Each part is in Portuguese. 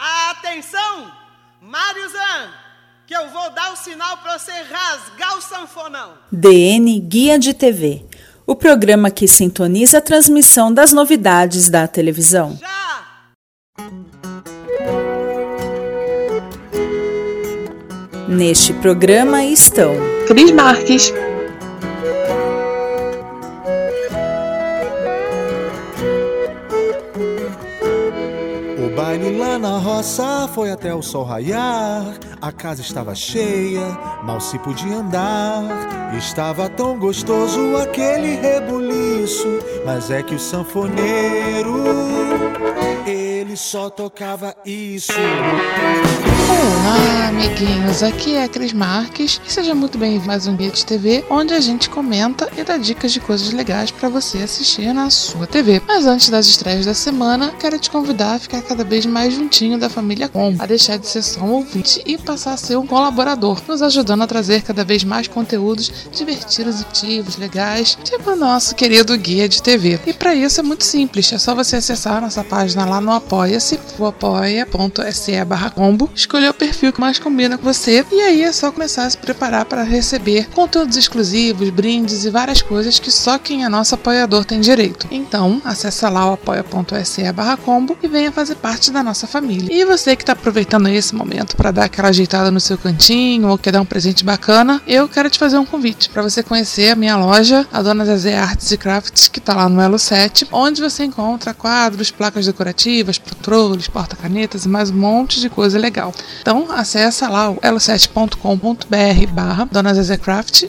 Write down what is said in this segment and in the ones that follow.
Atenção, Mariozan, que eu vou dar o sinal para você rasgar o sanfonão. DN Guia de TV, o programa que sintoniza a transmissão das novidades da televisão. Já! Neste programa estão Cris Marques, foi até o sol raiar. A casa estava cheia, mal se podia andar. Estava tão gostoso aquele rebuliço. Mas é que o sanfoneiro, ele só tocava isso. Olá, amiguinhos. Aqui é a Cris Marques e seja muito bem-vindo a mais um Guia de TV, onde a gente comenta e dá dicas de coisas legais para você assistir na sua TV. Mas antes das estreias da semana, quero te convidar a ficar cada vez mais juntinho da família Com, a deixar de ser só um ouvinte e passar a ser um colaborador, nos ajudando a trazer cada vez mais conteúdos divertidos e ativos, legais, tipo o nosso querido Guia de TV. E para isso é muito simples, é só você acessar nossa página lá no Apoia-se, o apoia.se combo, o perfil que mais combina com você e aí é só começar a se preparar para receber conteúdos exclusivos, brindes e várias coisas que só quem é nosso apoiador tem direito. Então, acessa lá o apoia.se combo e venha fazer parte da nossa família. E você que está aproveitando esse momento para dar aquela ajeitada no seu cantinho ou quer dar um presente bacana, eu quero te fazer um convite para você conhecer a minha loja, a Dona Zezé Arts e Crafts, que está lá no Elo 7, onde você encontra quadros, placas decorativas, controles, porta-canetas e mais um monte de coisa legal. Então, acessa lá o elo7.com.br barra Dona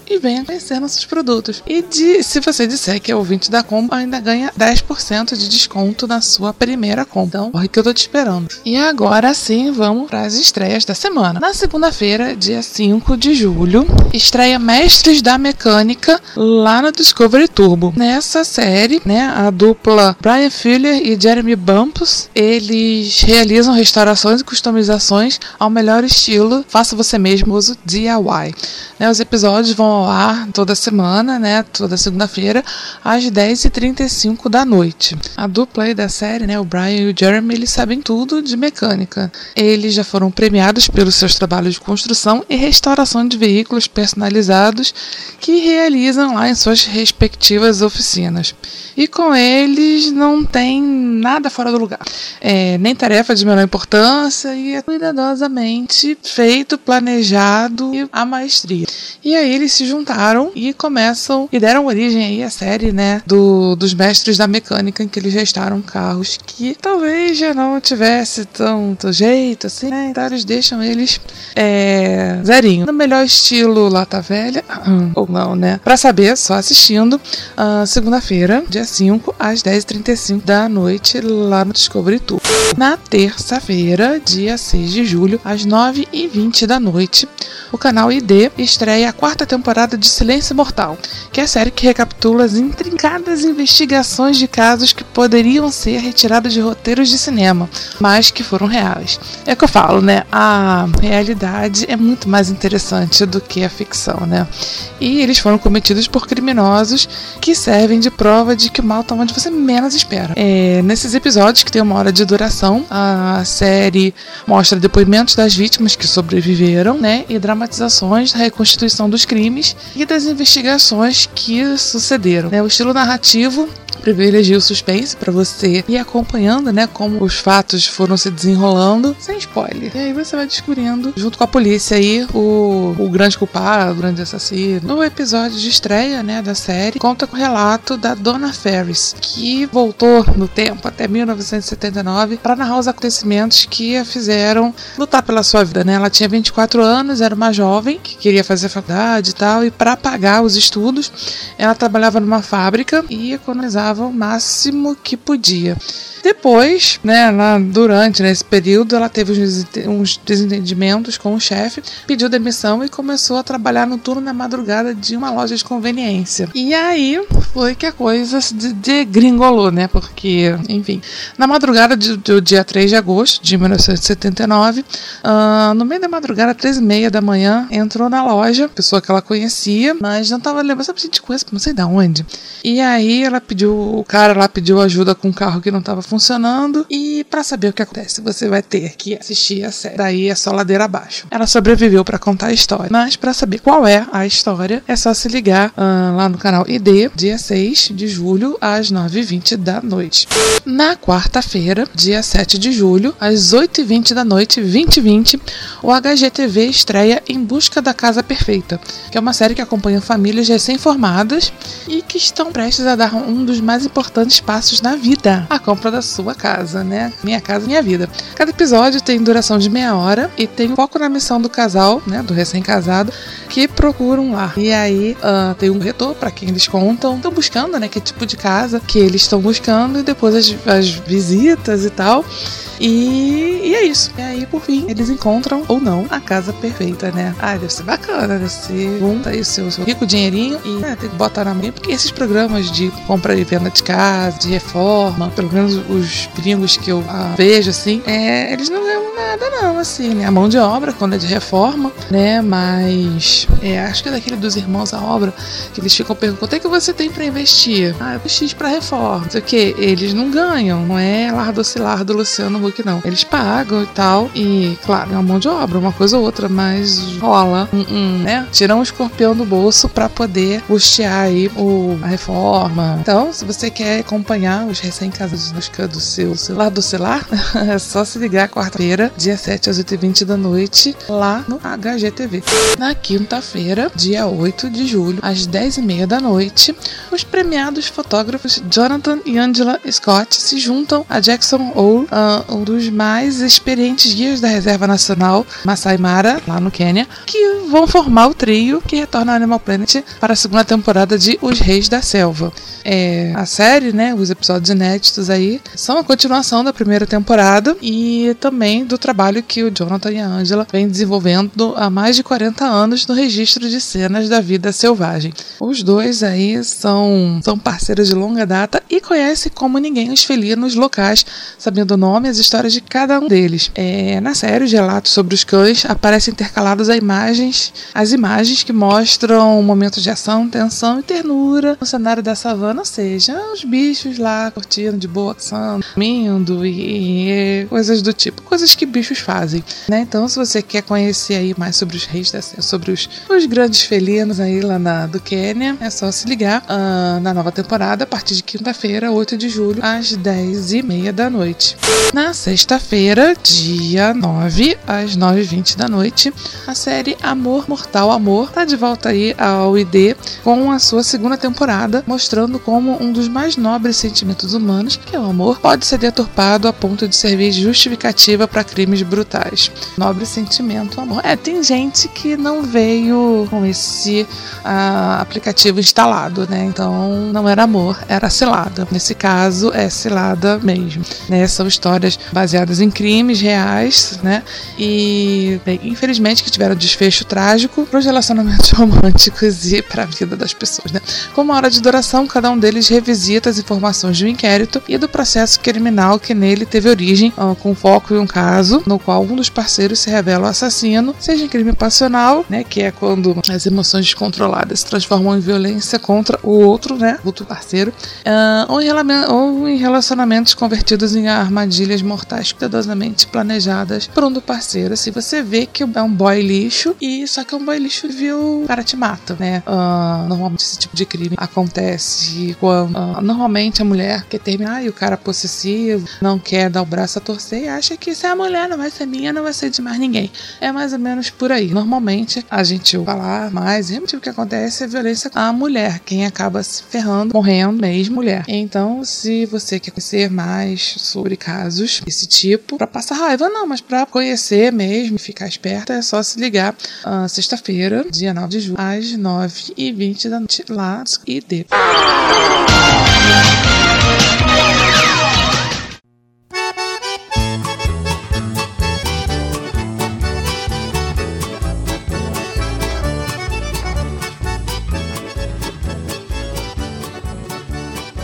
e venha conhecer nossos produtos. E de, se você disser que é ouvinte da Combo, ainda ganha 10% de desconto na sua primeira compra. Então, corre que eu tô te esperando. E agora sim, vamos para as estreias da semana. Na segunda-feira, dia 5 de julho, estreia Mestres da Mecânica lá no Discovery Turbo. Nessa série, né, a dupla Brian Fuller e Jeremy Bumpus, eles realizam restaurações e customizações ao melhor estilo, faça você mesmo, uso DIY. Né, os episódios vão ao ar toda semana, né, toda segunda-feira, às 10h35 da noite. A dupla aí da série, né, o Brian e o Jeremy, eles sabem tudo de mecânica. Eles já foram premiados pelos seus trabalhos de construção e restauração de veículos personalizados que realizam lá em suas respectivas oficinas. E com eles não tem nada fora do lugar. É, nem tarefa de menor importância e é feito, planejado e a maestria. E aí eles se juntaram e começam e deram origem aí à série, né, do, dos mestres da mecânica em que eles restaram carros que talvez já não tivesse tanto jeito assim, né? Então eles deixam eles é, zerinho. No melhor estilo lata velha, ou não, né? Pra saber, só assistindo, uh, segunda-feira, dia 5, às 10h35 da noite, lá no Discovery Tour. Na terça-feira, dia 6 de julho, às 9h20 da noite, o canal ID estreia a quarta temporada de Silêncio Mortal, que é a série que recapitula as intrincadas investigações de casos que poderiam ser retirados de roteiros de cinema, mas que foram reais. É que eu falo, né? A realidade é muito mais interessante do que a ficção, né? E eles foram cometidos por criminosos que servem de prova de que o mal está onde você menos espera. É, nesses episódios, que tem uma hora de duração, a série mostra depoimentos das vítimas que sobreviveram, né? E dramatizações da reconstituição dos crimes e das investigações que sucederam. Né? O estilo narrativo privilegia o suspense para você ir acompanhando, né, como os fatos foram se desenrolando, sem spoiler. E aí você vai descobrindo, junto com a polícia aí, o, o grande culpado, o grande assassino. No episódio de estreia, né, da série, conta com o relato da Donna Ferris, que voltou no tempo até 1979 para narrar os acontecimentos que a fizeram lutar pela sua vida, né? Ela tinha 24 anos, era uma jovem que queria fazer faculdade e tal, e para pagar os estudos, ela trabalhava numa fábrica e economizava o máximo que podia. Depois, né, lá durante né, esse período, ela teve uns desentendimentos com o chefe, pediu demissão e começou a trabalhar no turno da madrugada de uma loja de conveniência. E aí foi que a coisa se degringolou, né? Porque, enfim, na madrugada do, do dia 3 de agosto de 1979, uh, no meio da madrugada, 3 e meia da manhã, entrou na loja, pessoa que ela conhecia, mas não estava lembrando, sabe, gente conhece, não sei de onde. E aí ela pediu, o cara lá pediu ajuda com um carro que não estava funcionando. E para saber o que acontece, você vai ter que assistir a série. Daí é só ladeira abaixo. Ela sobreviveu para contar a história. Mas para saber qual é a história, é só se ligar uh, lá no canal ID, dia 6 de julho, às 9h20 da noite. Na quarta-feira, dia 7 de julho, às 8h20 da noite, 2020, o HGTV estreia Em Busca da Casa Perfeita, que é uma série que acompanha famílias recém-formadas e que estão prestes a dar um dos mais importantes passos na vida, a compra da sua casa, né? Minha casa, minha vida. Cada episódio tem duração de meia hora e tem foco na missão do casal, né? Do recém-casado, que procura um lar. E aí uh, tem um retorno para quem eles contam, estão buscando, né? Que tipo de casa que eles estão buscando e depois as, as visitas e tal. E, e, é isso. E aí, por fim, eles encontram ou não a casa perfeita, né? Ah, deve ser bacana, deve ser. Junta aí o seu, seu rico dinheirinho e né, tem que botar na mão. Porque esses programas de compra e de casa, de reforma, pelo menos os gringos que eu ah, vejo, assim, é, eles não ganham nada, não, assim, né? A mão de obra, quando é de reforma, né? Mas é, acho que é daquele dos irmãos à obra que eles ficam perguntando: quanto é que você tem para investir? Ah, eu X para reforma. Não sei o que. Eles não ganham, não é lardo oscilar do Luciano que não. Eles pagam e tal, e claro, é uma mão de obra, uma coisa ou outra, mas rola né? Tirar um escorpião do bolso para poder custear aí o, a reforma. Então, se você quer acompanhar os recém-casados busca do seu celular do celular, é só se ligar quarta-feira, dia 7 às 8h20 da noite, lá no HGTV. Na quinta-feira, dia 8 de julho, às 10h30 da noite, os premiados fotógrafos Jonathan e Angela Scott se juntam a Jackson Hole, uh, um dos mais experientes guias da Reserva Nacional Masai Mara, lá no Quênia, que vão formar o trio que retorna ao Animal Planet para a segunda temporada de Os Reis da Selva. É, a série, né, os episódios inéditos aí, são a continuação da primeira temporada e também do trabalho que o Jonathan e a Angela vêm desenvolvendo há mais de 40 anos no registro de cenas da vida selvagem. Os dois aí são, são parceiros de longa data e conhecem como ninguém os felinos locais, sabendo o nome e as histórias de cada um deles. É, na série, os relatos sobre os cães aparecem intercalados a imagens, as imagens que mostram momentos de ação, tensão e ternura no cenário da savana, ou seja, os bichos lá curtindo de boa, dormindo e, e, coisas do tipo, coisas que bichos fazem, né? Então, se você quer conhecer aí mais sobre os reis, da, sobre os, os grandes felinos aí lá na, do Quênia, é só se ligar uh, na nova temporada a partir de quinta-feira, 8 de julho, às 10 e meia da noite. Na sexta-feira, dia 9, às 9h20 da noite, a série Amor Mortal Amor tá de volta aí ao ID com a sua segunda temporada, mostrando como um dos mais nobres sentimentos humanos, que é o amor, pode ser deturpado a ponto de servir de justificativa para crimes brutais. Nobre sentimento, amor. É, tem gente que não veio com esse uh, aplicativo instalado, né? Então não era amor, era cilada. Nesse caso, é cilada mesmo. Né? São histórias baseadas em crimes reais, né? E, bem, infelizmente, que tiveram desfecho trágico para os relacionamentos românticos e para a vida das pessoas, né? Com uma hora de duração, cada um deles revisita as informações do inquérito e do processo criminal que nele teve origem, uh, com foco em um caso no qual um dos parceiros se revela o assassino, seja em crime passional, né? Que é quando as emoções descontroladas se transformam em violência contra o outro, né? Outro parceiro, uh, ou, em, ou em relacionamentos convertidos em armadilhas mortais cuidadosamente planejadas por um do parceiro. Assim, você vê que é um boy lixo e só que é um boy lixo viu o cara te mata, né? Uh, normalmente esse tipo de crime acontece quando uh, normalmente a mulher quer terminar e o cara possessivo não quer dar o braço a torcer e acha que se a mulher não vai ser minha, não vai ser de mais ninguém. É mais ou menos por aí. Normalmente a gente falar mais, realmente o que acontece é violência à mulher, quem acaba se ferrando, morrendo mesmo mulher. Então, se você quer conhecer mais sobre casos desse tipo, para passar raiva, não, mas para conhecer mesmo e ficar esperta, é só se ligar uh, sexta-feira, dia 9 de julho, às 9h20 da noite, lá e dê.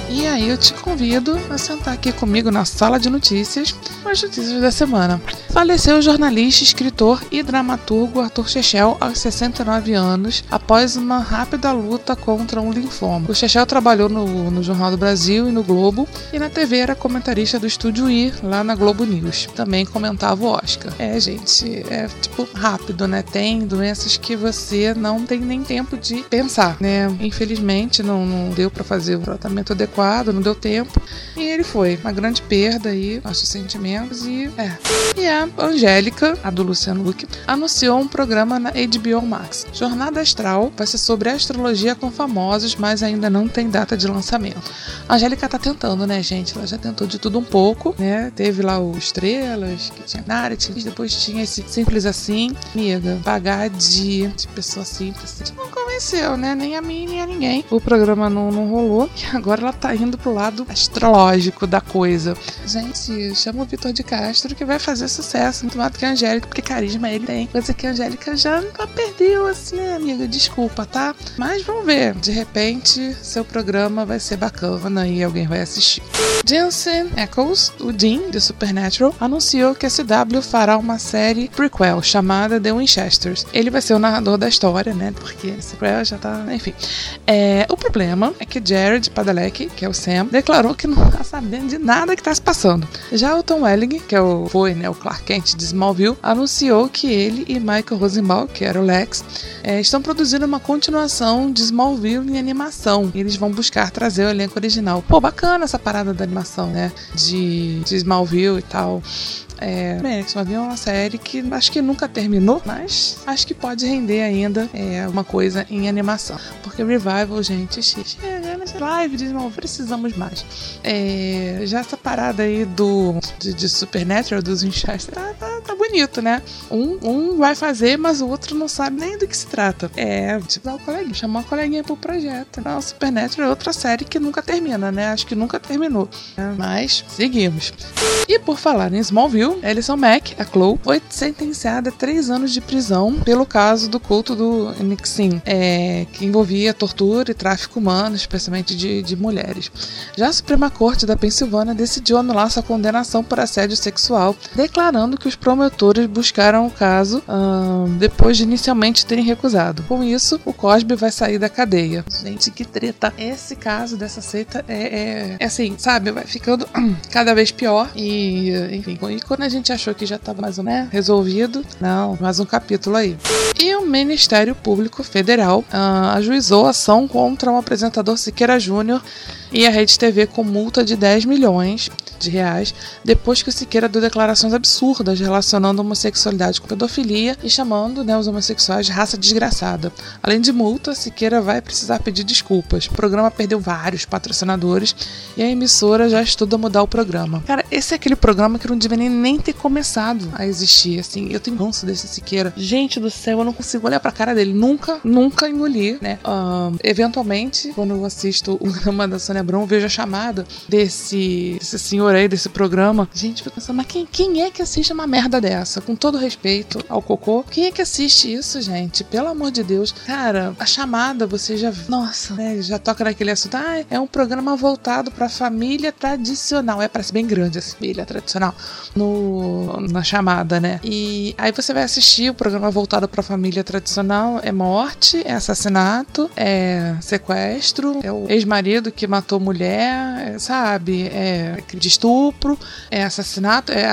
イエイ! Convido a sentar aqui comigo na sala de notícias com as notícias da semana. Faleceu o jornalista, escritor e dramaturgo Arthur Chechel aos 69 anos após uma rápida luta contra um linfoma. O Chechel trabalhou no, no Jornal do Brasil e no Globo e na TV era comentarista do Estúdio I, lá na Globo News. Também comentava o Oscar. É, gente, é tipo rápido, né? Tem doenças que você não tem nem tempo de pensar, né? Infelizmente não, não deu para fazer o tratamento adequado, não deu tempo. E ele foi. Uma grande perda aí, nossos sentimentos e é. E a Angélica, a do Luciano Huck, anunciou um programa na HBO Max. Jornada Astral vai ser sobre astrologia com famosos, mas ainda não tem data de lançamento. A Angélica tá tentando, né, gente? Ela já tentou de tudo um pouco, né? Teve lá o Estrelas, que tinha Narrative, depois tinha esse Simples Assim. Amiga, pagar de, de pessoa simples. Não convenceu, né? Nem a mim, nem a ninguém. O programa não, não rolou e agora ela tá indo pro lado astrológico da coisa. Gente, chama o Vitor de Castro que vai fazer sucesso, muito mais do que a Angélica, porque carisma ele tem. Coisa que a Angélica já perdeu, assim, né, amiga? Desculpa, tá? Mas vamos ver. De repente, seu programa vai ser bacana e alguém vai assistir. Jensen Ackles, o Dean de Supernatural, anunciou que a CW fará uma série prequel chamada The Winchesters. Ele vai ser o narrador da história, né? Porque prequel já tá. Enfim. É, o problema é que Jared Padalecki, que é o Sam, declarou que não tá sabendo de nada que tá se passando. Já o Tom Welling, que é o, foi né, o Clark Kent de Smallville, anunciou que ele e Michael Rosenbaum, que era o Lex, é, estão produzindo uma continuação de Smallville em animação. E eles vão buscar trazer o elenco original. Pô, bacana essa parada da animação, né? De, de Smallville e tal. É, Fênix Avião é uma série que acho que nunca terminou, mas acho que pode render ainda é, uma coisa em animação. Porque Revival, gente, nessa live de não precisamos mais. É, já essa parada aí do de, de Supernatural, dos Winchester, tá, tá, tá, bonito, né? Um, um vai fazer, mas o outro não sabe nem do que se trata. É, tipo, o coleguinha, chamar uma coleguinha pro projeto. Não, Supernatural é outra série que nunca termina, né? Acho que nunca terminou. Mas seguimos. E por falar em Smallville, Alison Mack, a Chloe, foi sentenciada a três anos de prisão pelo caso do culto do Nixin, é, que envolvia tortura e tráfico humano, especialmente de, de mulheres. Já a Suprema Corte da Pensilvânia decidiu anular sua condenação por assédio sexual, declarando que os promotores buscaram o caso hum, depois de inicialmente terem recusado. Com isso, o Cosby vai sair da cadeia. Gente, que treta! Esse caso dessa seita é, é, é assim, sabe? Vai ficando cada vez pior e, enfim, e quando a gente achou que já estava mais ou menos resolvido, não, mais um capítulo aí. E o Ministério Público Federal uh, ajuizou ação contra o apresentador Siqueira Júnior e a Rede TV com multa de 10 milhões de reais depois que o Siqueira deu declarações absurdas relacionando homossexualidade com pedofilia e chamando né, os homossexuais de raça desgraçada. Além de multa, Siqueira vai precisar pedir desculpas. O programa perdeu vários patrocinadores e a emissora já estuda mudar o programa. Cara, esse é aquele programa que não devia nem, ter começado a existir. Assim, eu tenho ranço desse Siqueira. Gente do céu, eu não consigo olhar pra cara dele. Nunca, nunca engoli, né? Eventualmente, quando eu assisto o programa da Sônia Abrão, vejo a chamada desse, desse senhor aí, desse programa. Gente, eu pensando, mas quem, quem é que assiste uma merda dessa? Com todo respeito ao cocô, quem é que assiste isso, gente? Pelo amor de Deus. Cara, a chamada, você já. Nossa, né? Já toca naquele assunto. Ah, é um programa voltado pra família tradicional. É, parece bem grande essa família tradicional. No, na chamada, né? E aí você vai assistir o programa voltado pra família tradicional. É morte, é assassinato, é sequestro, é o ex-marido que matou mulher, é, sabe? É estupro, é assassinato, é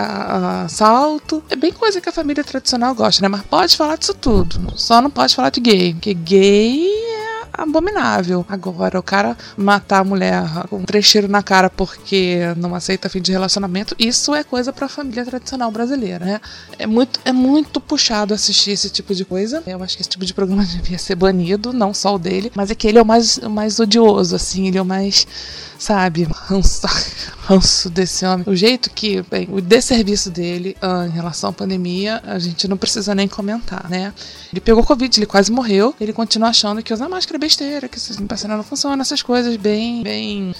assalto. É bem coisa que a família tradicional gosta, né? Mas pode falar disso tudo. Só não pode falar de gay. Porque gay é abominável. Agora, o cara matar a mulher com um trecheiro na cara porque não aceita fim de relacionamento, isso é coisa pra família tradicional brasileira, né? É muito, é muito puxado assistir esse tipo de coisa. Eu acho que esse tipo de programa devia ser banido, não só o dele, mas é que ele é o mais, o mais odioso, assim, ele é o mais sabe, ranço, ranço desse homem. O jeito que, bem, o desserviço dele uh, em relação à pandemia, a gente não precisa nem comentar, né? Ele pegou Covid, ele quase morreu, ele continua achando que usar máscara é besteira, que vacina não funciona, essas coisas bem, bem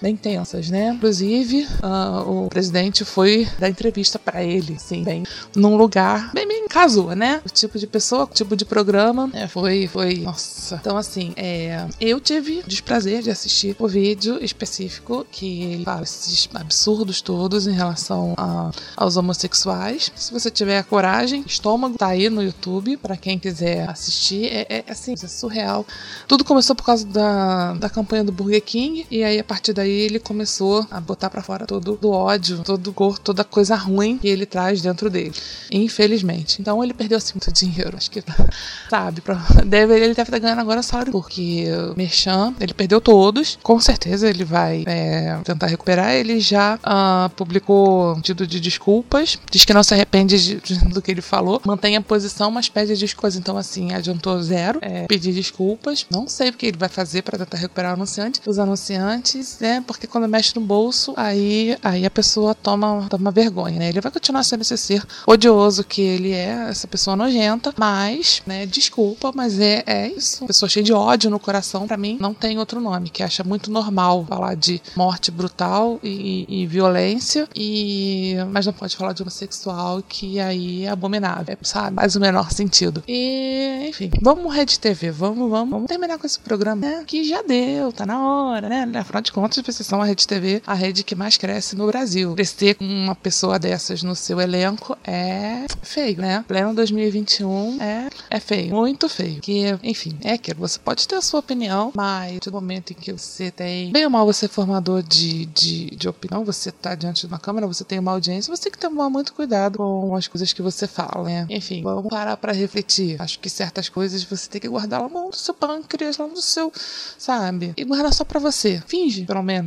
bem tensas, né? Inclusive, uh, o presidente foi dar entrevista para ele, assim, bem, num lugar bem, bem casou, né? O tipo de pessoa, o tipo de programa, é, foi, foi, nossa. Então, assim, é, eu tive desprazer de assistir o vídeo específico que ele fala esses absurdos todos em relação a, aos homossexuais. Se você tiver coragem, estômago, tá aí no YouTube, para quem quiser assistir. É, é, assim, é surreal. Tudo começou por causa da, da campanha do Burger King, e aí a partir daí ele começou a botar para fora todo o ódio, todo o toda coisa ruim que ele traz dentro dele. Infelizmente. Então ele perdeu assim muito dinheiro. Acho que, sabe, pra, deve, ele deve estar ganhando agora salário, porque Merchan, ele perdeu todos. Com certeza ele vai é, tentar recuperar. Ele já uh, publicou um pedido de desculpas, diz que não se arrepende de, de, do que ele falou, mantém a posição, mas pede desculpas. Então, assim, adiantou zero. É, pedir desculpas. Não sei o que ele vai fazer para tentar recuperar o anunciante. Os anunciantes, né? Porque quando mexe no bolso, aí, aí a pessoa toma, toma vergonha, né? Ele vai continuar sendo esse ser odioso que ele é, essa pessoa nojenta, mas, né? Desculpa, mas é, é isso. Pessoa cheia de ódio no coração, para mim, não tem outro nome, que acha muito normal falar de morte brutal e, e, violência, e mas não pode falar de homossexual, que aí é abominável, sabe? Faz o menor sentido. E, enfim, vamos Rede TV, vamos, vamos, vamos terminar com esse programa, né? Que já deu, tá na hora, né? Afinal de contas, são a Rede TV, a rede que mais cresce no Brasil. Crescer com uma pessoa dessas no seu elenco é feio, né? Pleno 2021 é, é feio, muito feio. Que, enfim, é aquilo. Você pode ter a sua opinião, mas no momento em que você tem. Bem ou mal, você é formador de, de, de opinião, você tá diante de uma câmera, você tem uma audiência, você tem que tomar muito cuidado com as coisas que você fala, né? Enfim, vamos parar pra refletir. Acho que certas coisas você tem que guardar lá no seu pâncreas, lá no seu. Sabe? E guardar só pra você. Finge, pelo menos.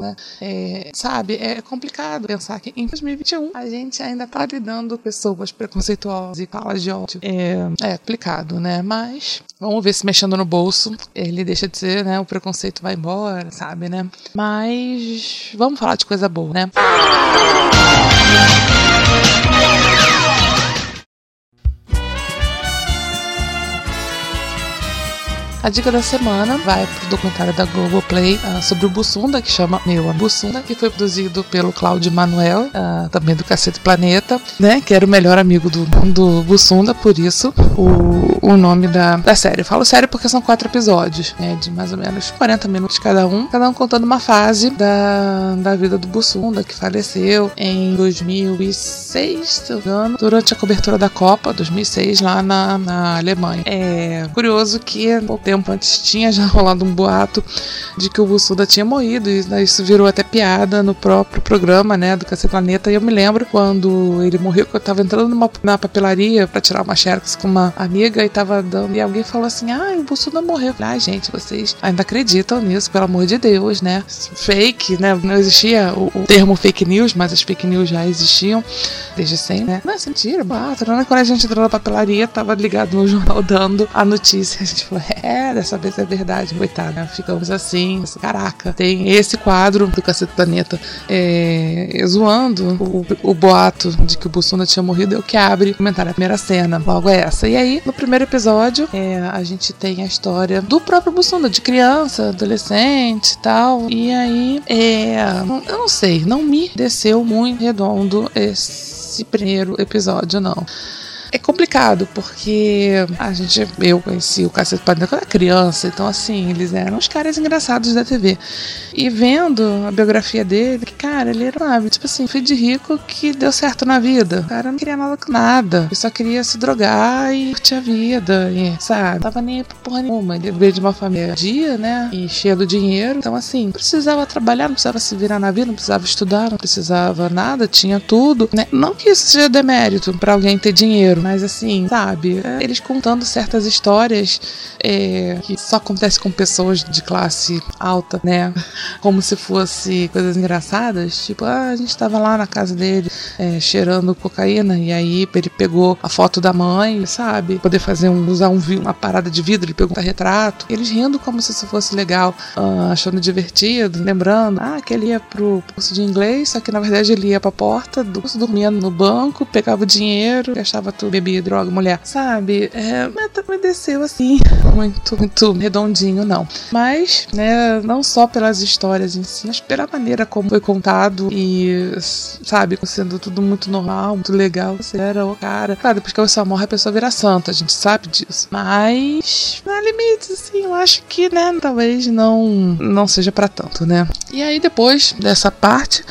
Né? É, sabe? É complicado pensar que em 2021 a gente ainda tá lidando com pessoas preconceituosas e falas de ódio. É, é complicado, né? Mas vamos ver se mexendo no bolso ele deixa de ser, né? O preconceito vai embora, sabe, né? Mas vamos falar de coisa boa, né? A dica da semana vai pro documentário da Globoplay uh, sobre o Bussunda, que chama Meu, Bussunda, que foi produzido pelo Cláudio Manuel, uh, também do Cacete Planeta, né? Que era o melhor amigo do, do Bussunda, por isso o, o nome da, da série. Eu falo sério porque são quatro episódios, né? De mais ou menos 40 minutos cada um, cada um contando uma fase da, da vida do Bussunda, que faleceu em 2006, se eu engano, durante a cobertura da Copa, 2006, lá na, na Alemanha. É curioso que tempo antes tinha já rolado um boato de que o Bussuda tinha morrido, e isso virou até piada no próprio programa, né, do Cacete Planeta. E eu me lembro quando ele morreu, que eu tava entrando numa, na papelaria para tirar uma xerox com uma amiga e tava dando, e alguém falou assim: ah, o Bussuda morreu. Eu falei, ah, gente, vocês ainda acreditam nisso, pelo amor de Deus, né? Fake, né? Não existia o, o termo fake news, mas as fake news já existiam desde sempre, né? Não, é mentira, boato. Quando a gente entrou na papelaria, tava ligado no jornal dando a notícia. A gente falou, é, é, dessa vez é verdade, coitada. Ficamos assim, caraca. Tem esse quadro do Cacete Planeta é, zoando o, o, boato de que o Bussunda tinha morrido, é o que abre o comentário, a primeira cena, logo é essa. E aí, no primeiro episódio, é, a gente tem a história do próprio Bussunda, de criança, adolescente e tal. E aí, é, eu não sei, não me desceu muito redondo esse primeiro episódio, não. É complicado, porque a gente, eu conheci o Cacete Padrão quando era criança, então assim, eles eram os caras engraçados da TV. E vendo a biografia dele, que, cara, ele era, sabe, tipo assim, filho de rico que deu certo na vida. O cara não queria nada com nada. Ele só queria se drogar e curtir a vida, e, sabe? Tava nem pra porra nenhuma. Ele veio de uma família dia, né? E cheia do dinheiro. Então, assim, não precisava trabalhar, não precisava se virar na vida, não precisava estudar, não precisava nada, tinha tudo, né? Não que isso seja demérito para alguém ter dinheiro mas assim, sabe? É, eles contando certas histórias é, que só acontece com pessoas de classe alta, né? Como se fosse coisas engraçadas. Tipo, ah, a gente tava lá na casa dele é, cheirando cocaína e aí ele pegou a foto da mãe, sabe? Poder fazer um, usar um, uma parada de vidro, ele um retrato. Eles rindo como se isso fosse legal, uh, achando divertido, lembrando, ah, que ele ia pro curso de inglês, só que na verdade ele ia pra porta do curso, dormia no banco, pegava o dinheiro, gastava tudo bebi droga, mulher. Sabe? É, me desceu assim, muito, muito redondinho, não. Mas, né, não só pelas histórias em si, mas pela maneira como foi contado e, sabe, sendo tudo muito normal, muito legal. Você era o cara. Claro, depois que pessoa morre, a pessoa vira santa, a gente sabe disso. Mas, na limites, assim, eu acho que, né, talvez não, não seja para tanto, né? E aí, depois dessa parte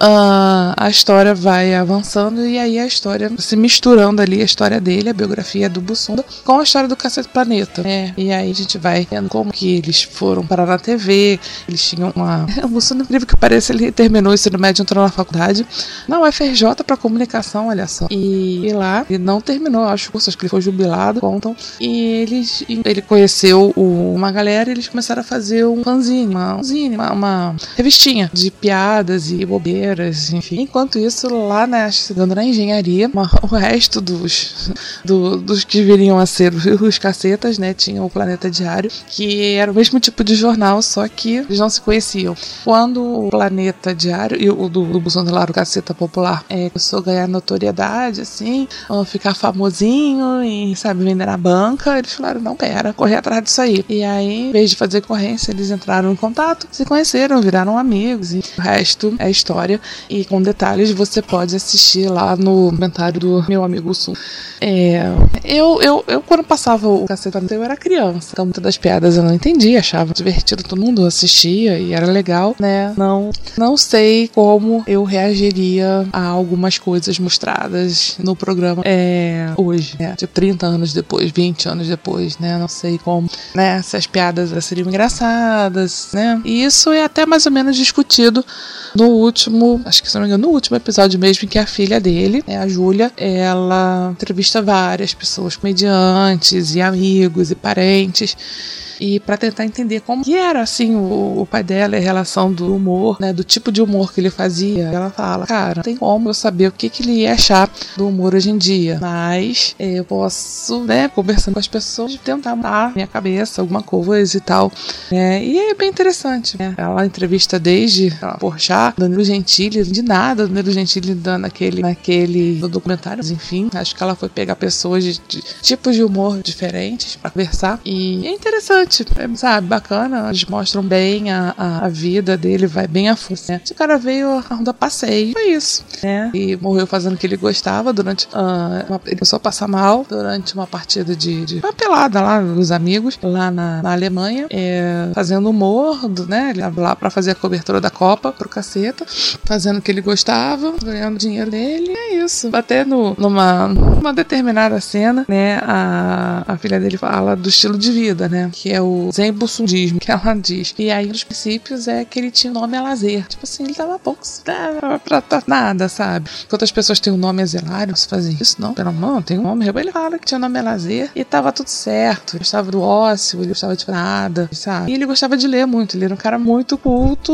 a história vai avançando e aí a história se misturando ali, a história dele, a biografia do Bussunda, com a história do Cacete Planeta. É, e aí a gente vai vendo como que eles foram parar na TV, eles tinham uma. O Bussunda, incrível que pareça, ele terminou o ensino médio, entrou na faculdade, na UFRJ para comunicação, olha só. E, e, lá, ele não terminou, acho que acho que ele foi jubilado, contam. E eles, ele conheceu o, uma galera e eles começaram a fazer um fanzine, uma, uma, uma revistinha de piadas e bobeiras enfim. Enquanto isso, lá na, chegando na engenharia, o resto dos, do, dos que viriam a ser os cacetas, né, tinham o Planeta Diário, que era o mesmo tipo de jornal, só que eles não se conheciam. Quando o Planeta Diário e o do, do Bolsonaro, o Caceta Popular, é, começou a ganhar notoriedade, assim, ficar famosinho e, sabe, vender na banca, eles falaram, não, pera, correr atrás disso aí. E aí, em vez de fazer corrência, eles entraram em contato, se conheceram, viraram amigos, e o resto é história e com detalhes você pode assistir lá no comentário do meu amigo Sul. É, eu, eu, eu, quando passava o Cacete eu era criança, então muitas das piadas eu não entendia, achava divertido, todo mundo assistia e era legal, né? Não, não sei como eu reagiria a algumas coisas mostradas no programa é, hoje, né? Tipo, 30 anos depois, 20 anos depois, né? Não sei como, né? Se as piadas seriam engraçadas, né? E isso é até mais ou menos discutido no último, acho que se não me engano, no último episódio mesmo, que a filha dele, né, a Júlia, ela entrevista várias pessoas, comediantes e amigos e parentes e para tentar entender como que era assim o, o, pai dela e a relação do humor, né, do tipo de humor que ele fazia. Ela fala, cara, não tem como eu saber o que, que ele ia achar do humor hoje em dia, mas é, eu posso, né, conversando com as pessoas, tentar mudar minha cabeça, alguma coisa e tal. É, e é bem interessante, né? Ela entrevista desde Porchat, Danilo Gentili, de nada Danilo Gentili dando aquele, naquele no documentário, enfim, acho que ela foi pegar pessoas de, de tipos de humor diferentes para conversar e é interessante é, sabe, bacana. Eles mostram bem a, a, a vida dele, vai bem a fundo. Né? Esse cara veio a passeio, foi isso, né? E morreu fazendo o que ele gostava durante. Uh, uma, ele começou a passar mal durante uma partida de, de uma pelada lá dos amigos, lá na, na Alemanha, é, fazendo humor, né? Ele lá pra fazer a cobertura da Copa pro caceta, fazendo o que ele gostava, ganhando dinheiro dele, é isso. Até no, numa, numa determinada cena, né? A, a filha dele fala do estilo de vida, né? Que é o Zen Bussundismo, que ela diz. E aí, nos princípios, é que ele tinha o nome a lazer. Tipo assim, ele tava pouco pra, pra, nada, sabe? Enquanto as pessoas têm o nome a zelar, você fazem isso, não? Pelo amor, tem um nome. Ele fala que tinha o nome a lazer e tava tudo certo. Ele gostava do ócio, ele gostava de nada, sabe? E ele gostava de ler muito. Ele era um cara muito culto,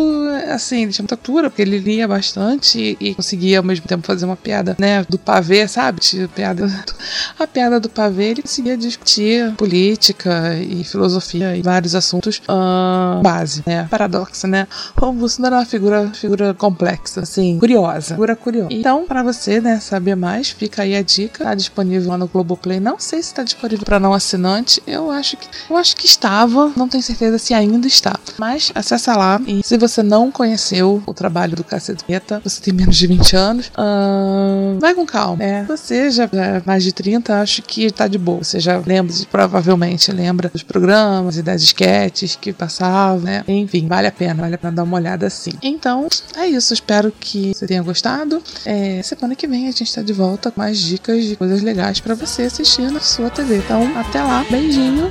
assim, ele tinha muita cultura, porque ele lia bastante e, e conseguia ao mesmo tempo fazer uma piada, né, do pavê, sabe? Tinha piada, a piada do pavê, ele conseguia discutir política e filosofia filosofia e vários assuntos uh, base, né? Paradoxo, né? O Bolsonaro é uma figura, figura complexa, assim, curiosa. Figura curiosa. Então, para você, né, saber mais, fica aí a dica. Tá disponível lá no Globoplay. Não sei se está disponível para não assinante. Eu acho que eu acho que estava. Não tenho certeza se ainda está. Mas acessa lá. E se você não conheceu o trabalho do Caceteta, você tem menos de 20 anos, uh, vai com calma. É, você já é mais de 30, acho que tá de boa. Você já lembra, provavelmente lembra dos programas programas e das esquetes que passavam, né? Enfim, vale a pena, vale a pena dar uma olhada assim. Então, é isso. Espero que você tenha gostado. É, semana que vem a gente tá de volta com mais dicas de coisas legais para você assistir na sua TV. Então, até lá. Beijinho.